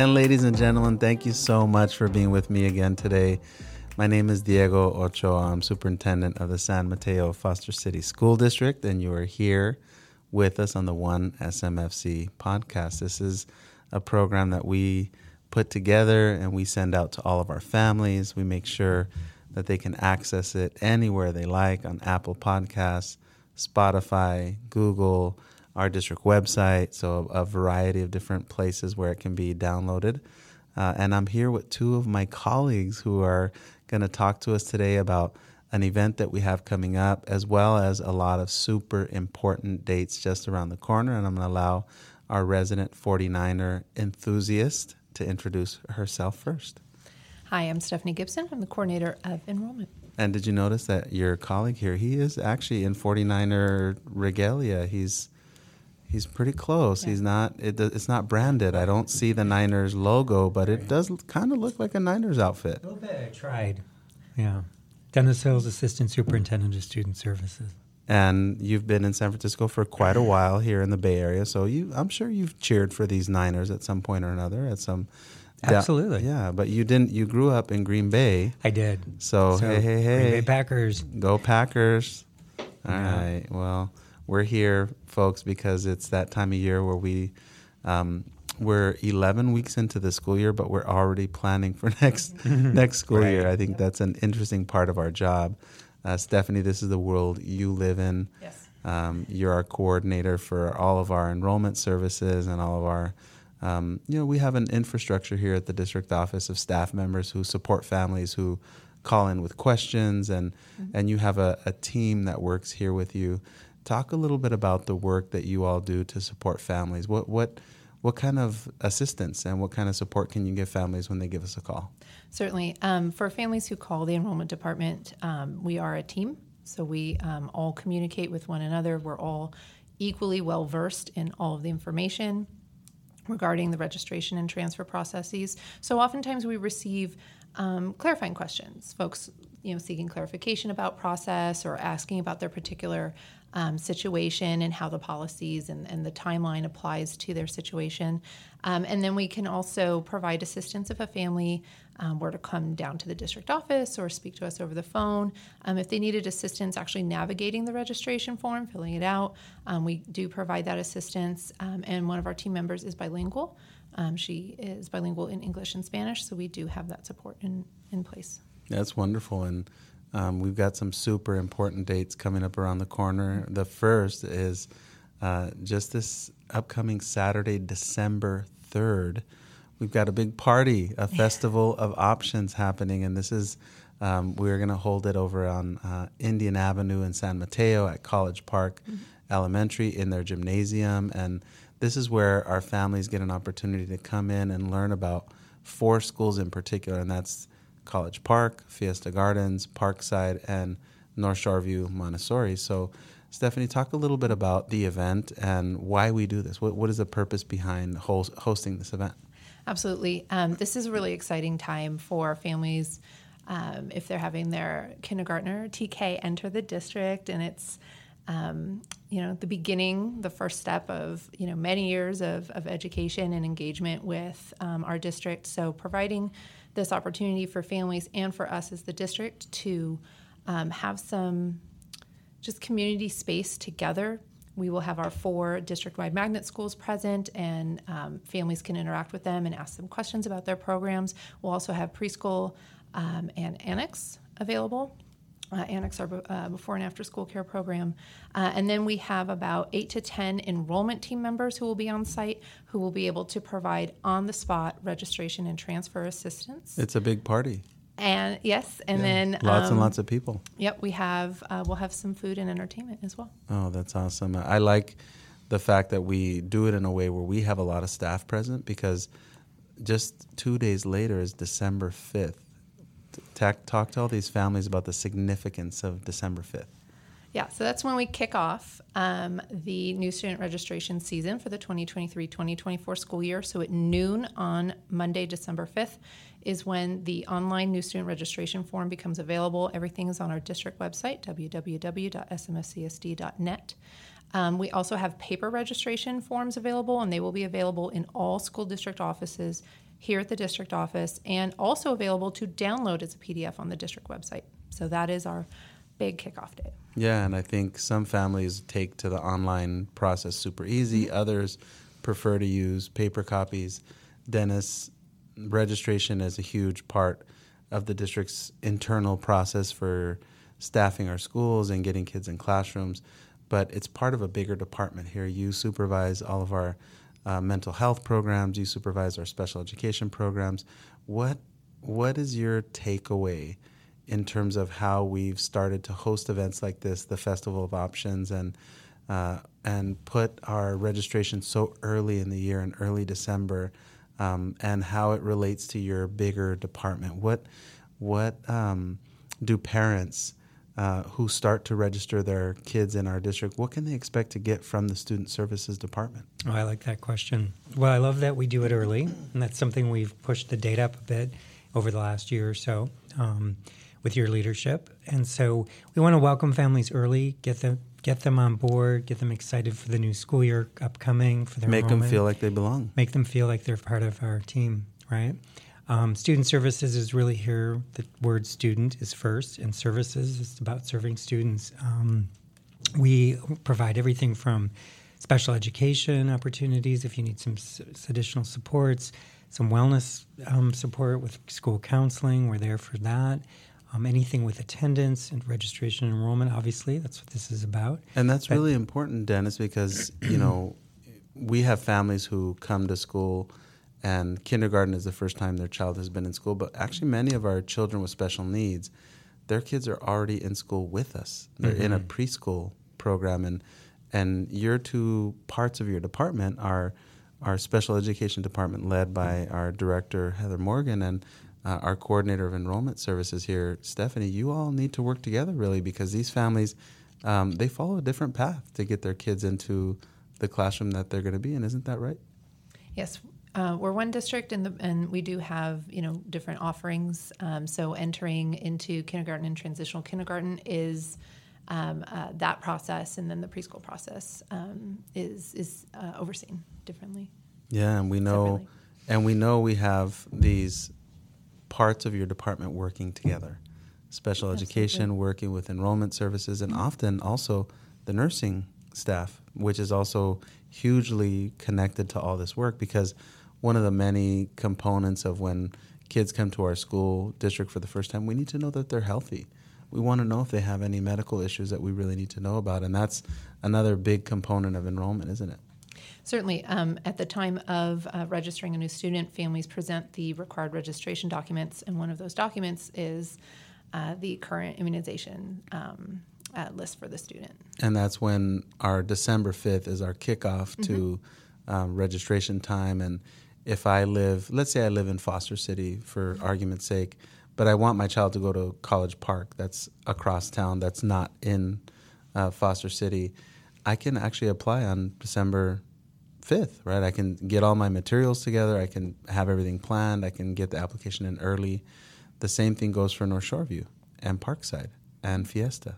And ladies and gentlemen, thank you so much for being with me again today. My name is Diego Ochoa. I'm superintendent of the San Mateo Foster City School District, and you are here with us on the One SMFC podcast. This is a program that we put together and we send out to all of our families. We make sure that they can access it anywhere they like on Apple Podcasts, Spotify, Google, our district website, so a, variety of different places where it can be downloaded. Uh, and I'm here with two of my colleagues who are going to talk to us today about an event that we have coming up, as well as a lot of super important dates just around the corner. And I'm going to allow our resident 49er enthusiast to introduce herself first. Hi, I'm Stephanie Gibson. I'm the coordinator of enrollment. And did you notice that your colleague here, he is actually in 49er regalia. He's He's pretty close. Yeah. He's not. It, it's not branded. I don't see the Niners logo, but it does kind of look like a Niners outfit. A little bit. I tried. Yeah. Dennis Hills, Assistant Superintendent of Student Services. And you've been in San Francisco for quite a while here in the Bay Area, so you, I'm sure you've cheered for these Niners at some point or another. At some, absolutely, yeah. But you didn't. You grew up in Green Bay. I did. So, so hey, hey, hey, Green Bay Packers, go Packers! All yeah. right. Well, we're here, folks, because it's that time of year where we um, we're 11 weeks into the school year, but we're already planning for next next school right. year. I think that's an interesting part of our job. Uh, Stephanie, this is the world you live in. Yes. Um, you're our coordinator for all of our enrollment services and all of our. Um, you know, we have an infrastructure here at the district office of staff members who support families who call in with questions, and mm-hmm. and you have a, a team that works here with you Talk a little bit about the work that you all do to support families. What what what kind of assistance and what kind of support can you give families when they give us a call? Certainly. Um, for families who call the enrollment department, um, we are a team. So we um, all communicate with one another. We're all equally well versed in all of the information regarding the registration and transfer processes. So oftentimes we receive um, clarifying questions. Folks, you know, seeking clarification about process or asking about their particular um, situation and how the policies and, and, the timeline applies to their situation. Um, and then we can also provide assistance if a family um, were to come down to the district office or speak to us over the phone. Um, if they needed assistance actually navigating the registration form, filling it out, um, we do provide that assistance. Um, and one of our team members is bilingual. she is bilingual in English and Spanish, so we do have that support in, in place. That's wonderful. And um, we've got some super important dates coming up around the corner. The first is uh, just this upcoming Saturday, December 3rd. We've got a big party, a festival of options happening, and this is um, we're going to hold it over on uh, Indian Avenue in San Mateo at College Park mm-hmm. Elementary in their gymnasium. And this is where our families get an opportunity to come in and learn about four schools in particular, and that's College Park, Fiesta Gardens, Parkside, and North Shoreview Montessori. So, Stephanie, talk a little bit about the event and why we do this. What, what is the purpose behind host, hosting this event? Absolutely. Um, this is a really exciting time for families um, if they're having their kindergartner TK enter the district, and it's um, you know the beginning, the first step of you know many years of, of education and engagement with um, our district. So providing this opportunity for families and for us as the district to um, have some just community space together. We will have our four district wide magnet schools present, and um, families can interact with them and ask them questions about their programs. We'll also have preschool um, and annex available uh, annex our uh, before and after school care program. Uh, and then we have about eight to 10 enrollment team members who will be on site who will be able to provide on the spot registration and transfer assistance. It's a big party. And yes, and yeah. then lots um, and lots of people. Yep, we have uh, we'll have some food and entertainment as well. Oh, that's awesome! I like the fact that we do it in a way where we have a lot of staff present because just two days later is December fifth, talk, talk to all these families about the significance of December 5th. Yeah, so that's when we kick off um, the new student registration season for the 2023 2024 school year. So at noon on Monday, December 5th, is when the online new student registration form becomes available. Everything is on our district website, www.smfcsd.net. Um, we also have paper registration forms available, and they will be available in all school district offices here at the district office and also available to download as a PDF on the district website. So that is our big kickoff day. Yeah, and I think some families take to the online process super easy, mm-hmm. others prefer to use paper copies. Dennis, registration is a huge part of the district's internal process for staffing our schools and getting kids in classrooms, but it's part of a bigger department here. You supervise all of our uh, mental health programs, you supervise our special education programs. What what is your takeaway in terms of how we've started to host events like this, the Festival of Options, and uh, and put our registration so early in the year in early December, um, and how it relates to your bigger department? What what um, do parents uh, who start to register their kids in our district, what can they expect to get from the Student Services Department? Oh, I like that question. Well, I love that we do it early, and that's something we've pushed the date up a bit over the last year or so um, with your leadership. And so we want to welcome families early, get them get them on board, get them excited for the new school year upcoming, for their make them feel like they belong, make them feel like they're part of our team, right? Um, student services is really here. The word student is first, and services is about serving students. Um, we provide everything from special education opportunities if you need some s- additional supports, some wellness um, support with school counseling. We're there for that. Um, anything with attendance and registration and enrollment, obviously, that's what this is about. And that's but, really important, Dennis, because you know we have families who come to school and kindergarten is the first time their child has been in school. But actually, many of our children with special needs, their kids are already in school with us. They're mm-hmm. in a mm-hmm. preschool program, and and your two parts of your department are our special education department, led by our director Heather Morgan, and uh, our coordinator of enrollment services here, Stephanie. You all need to work together really because these families um, they follow a different path to get their kids into the classroom that they're going to be in. Isn't that right? Yes, uh, we're one district, and, and we do have you know different offerings. Um, so entering into kindergarten and transitional kindergarten is um, uh, that process, and then the preschool process um, is is uh, overseen differently. Yeah, and we know, separately. and we know we have these parts of your department working together. Special Absolutely. education working with enrollment services, and mm-hmm. often also the nursing staff, which is also hugely connected to all this work because one of the many components of when kids come to our school district for the first time, we need to know that they're healthy. We want to know if they have any medical issues that we really need to know about. And that's another big component of enrollment, isn't it? Certainly. Um, at the time of uh, registering a new student, families present the required registration documents, and one of those documents is uh, the current immunization um, uh, list for the student. And that's when our December 5th is our kickoff mm-hmm. to um, registration time. And if I live, let's say I live in Foster City for argument's sake, but I want my child to go to College Park, that's across town, that's not in uh, Foster City, I can actually apply on December 5th, right? I can get all my materials together, I can have everything planned, I can get the application in early. The same thing goes for North Shoreview and Parkside and Fiesta.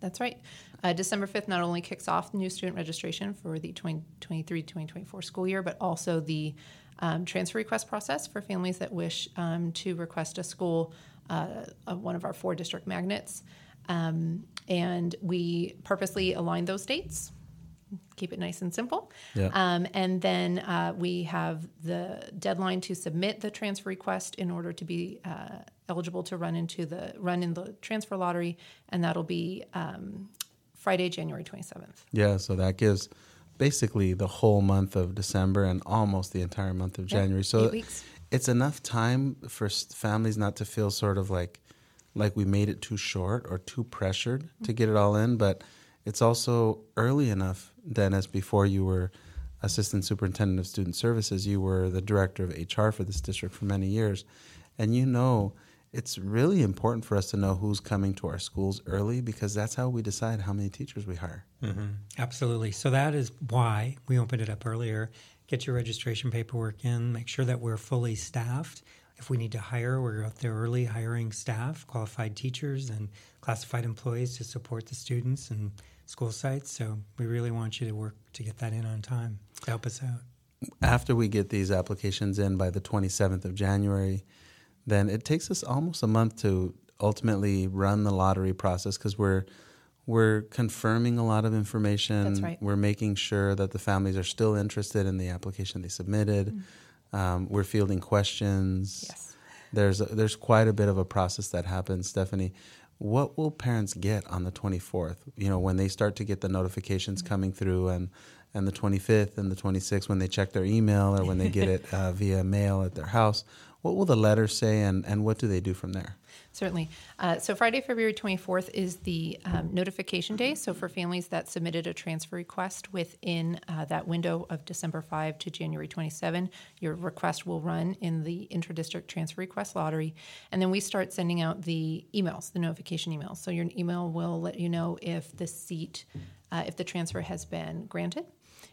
That's right. Uh, December 5th not only kicks off new student registration for the 2023 2024 school year, but also the um, transfer request process for families that wish um, to request a school, uh, one of our four district magnets. Um, and we purposely align those dates keep it nice and simple. Yeah. Um, and then uh, we have the deadline to submit the transfer request in order to be uh, eligible to run into the run in the transfer lottery, and that'll be um, Friday, January 27th. Yeah, so that gives basically the whole month of December and almost the entire month of January. so it's enough time for families not to feel sort of like like we made it too short or too pressured mm-hmm. to get it all in, but it's also early enough, Dennis, before you were assistant superintendent of student services, you were the director of HR for this district for many years, and you know it's really important for us to know who's coming to our schools early because that's how we decide how many teachers we hire. Mm-hmm. Absolutely. So that is why we opened it up earlier. Get your registration paperwork in, make sure that we're fully staffed. If we need to hire, we're out there early hiring staff, qualified teachers, and classified employees to support the students and school sites. So we really want you to work to get that in on time to help us out. After we get these applications in by the 27th of January, then it takes us almost a month to ultimately run the lottery process because we're we're confirming a lot of information. That's right. We're making sure that the families are still interested in the application they submitted. Mm-hmm. Um, we're fielding questions. Yes. There's a, there's quite a bit of a process that happens, Stephanie. What will parents get on the 24th? You know, when they start to get the notifications mm-hmm. coming through, and and the 25th and the 26th when they check their email or when they get it uh, via mail at their house. What will the letter say, and, and what do they do from there? Certainly. Uh, so, Friday, February 24th is the um, notification day. So, for families that submitted a transfer request within uh, that window of December 5 to January 27, your request will run in the intradistrict transfer request lottery. And then we start sending out the emails, the notification emails. So, your email will let you know if the seat, uh, if the transfer has been granted,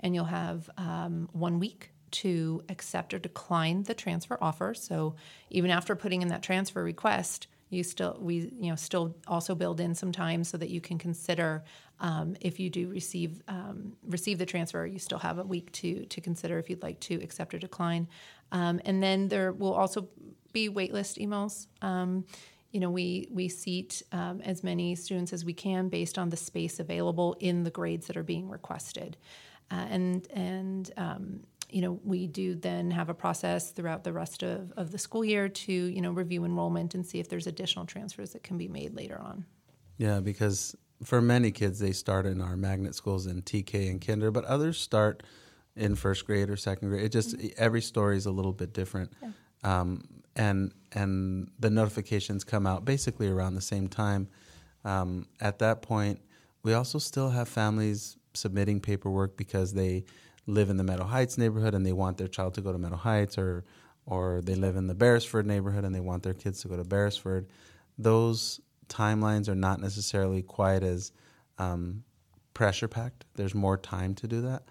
and you'll have um, one week to accept or decline the transfer offer. So even after putting in that transfer request, you still we you know still also build in some time so that you can consider um, if you do receive um, receive the transfer, you still have a week to to consider if you'd like to accept or decline. Um, and then there will also be waitlist emails. Um, you know, we we seat um, as many students as we can based on the space available in the grades that are being requested, uh, and and um, you know, we do then have a process throughout the rest of, of the school year to, you know, review enrollment and see if there's additional transfers that can be made later on. Yeah, because for many kids, they start in our magnet schools in TK and kinder, but others start in first grade or second grade. It just mm-hmm. every story is a little bit different, yeah. um, and and the notifications come out basically around the same time. Um, at that point, we also still have families submitting paperwork because they live in the Meadow Heights neighborhood and they want their child to go to Meadow Heights, or or they live in the Beresford neighborhood and they want their kids to go to Beresford. Those timelines are not necessarily quite as um, pressure packed. There's more time to do that,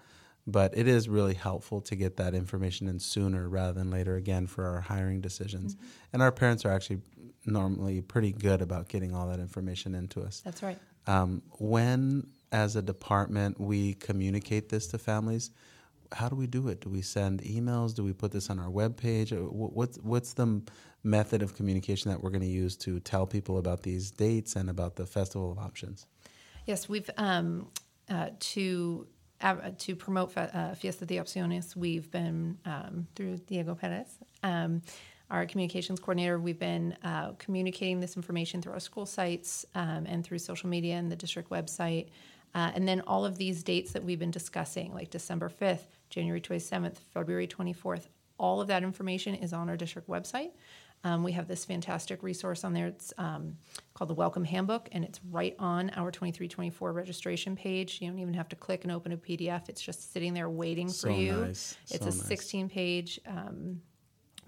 but it is really helpful to get that information in sooner rather than later. Again, for our hiring decisions, mm-hmm. and our parents are actually normally pretty good about getting all that information into us. That's right. Um, when as a department, we communicate this to families. How do we do it? Do we send emails? Do we put this on our webpage? What's what's the method of communication that we're going to use to tell people about these dates and about the Festival of Options? Yes, we've um, uh, to uh, to promote uh, Fiesta de Opciones. We've been um, through Diego Perez. Um, our communications coordinator, we've been uh, communicating this information through our school sites um, and through social media and the district website. Uh, and then all of these dates that we've been discussing, like December 5th, January 27th, February 24th, all of that information is on our district website. Um, we have this fantastic resource on there. It's um, called the Welcome Handbook, and it's right on our 2324 registration page. You don't even have to click and open a PDF, it's just sitting there waiting so for you. Nice. It's so a 16 page, um,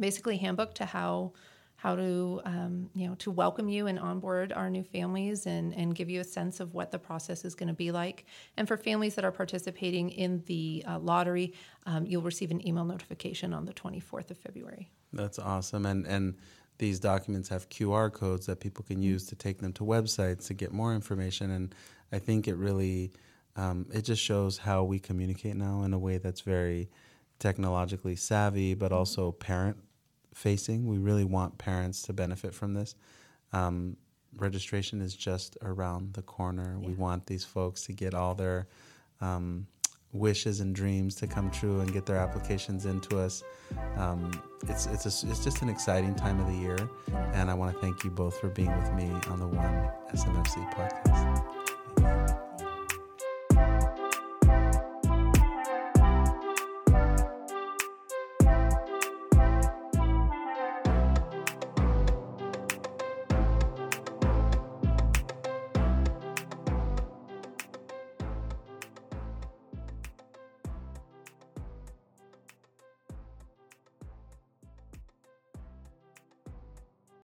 basically, handbook to how how to um, you know to welcome you and onboard our new families and and give you a sense of what the process is going to be like. And for families that are participating in the uh, lottery um, you'll receive an email notification on the 24th of february. That's awesome. And and these documents have qr codes that people can use to take them to websites to get more information. And i think it really um, it just shows how we communicate now in a way that's very technologically savvy but also parent facing. We really want parents to benefit from this. Um, registration is just around the corner. Yeah. We want these folks to get all their um, wishes and dreams to come true and get their applications into us. Um, it's it's a, it's just an exciting time of the year, and I want to thank you both for being with me on the One SMFC podcast.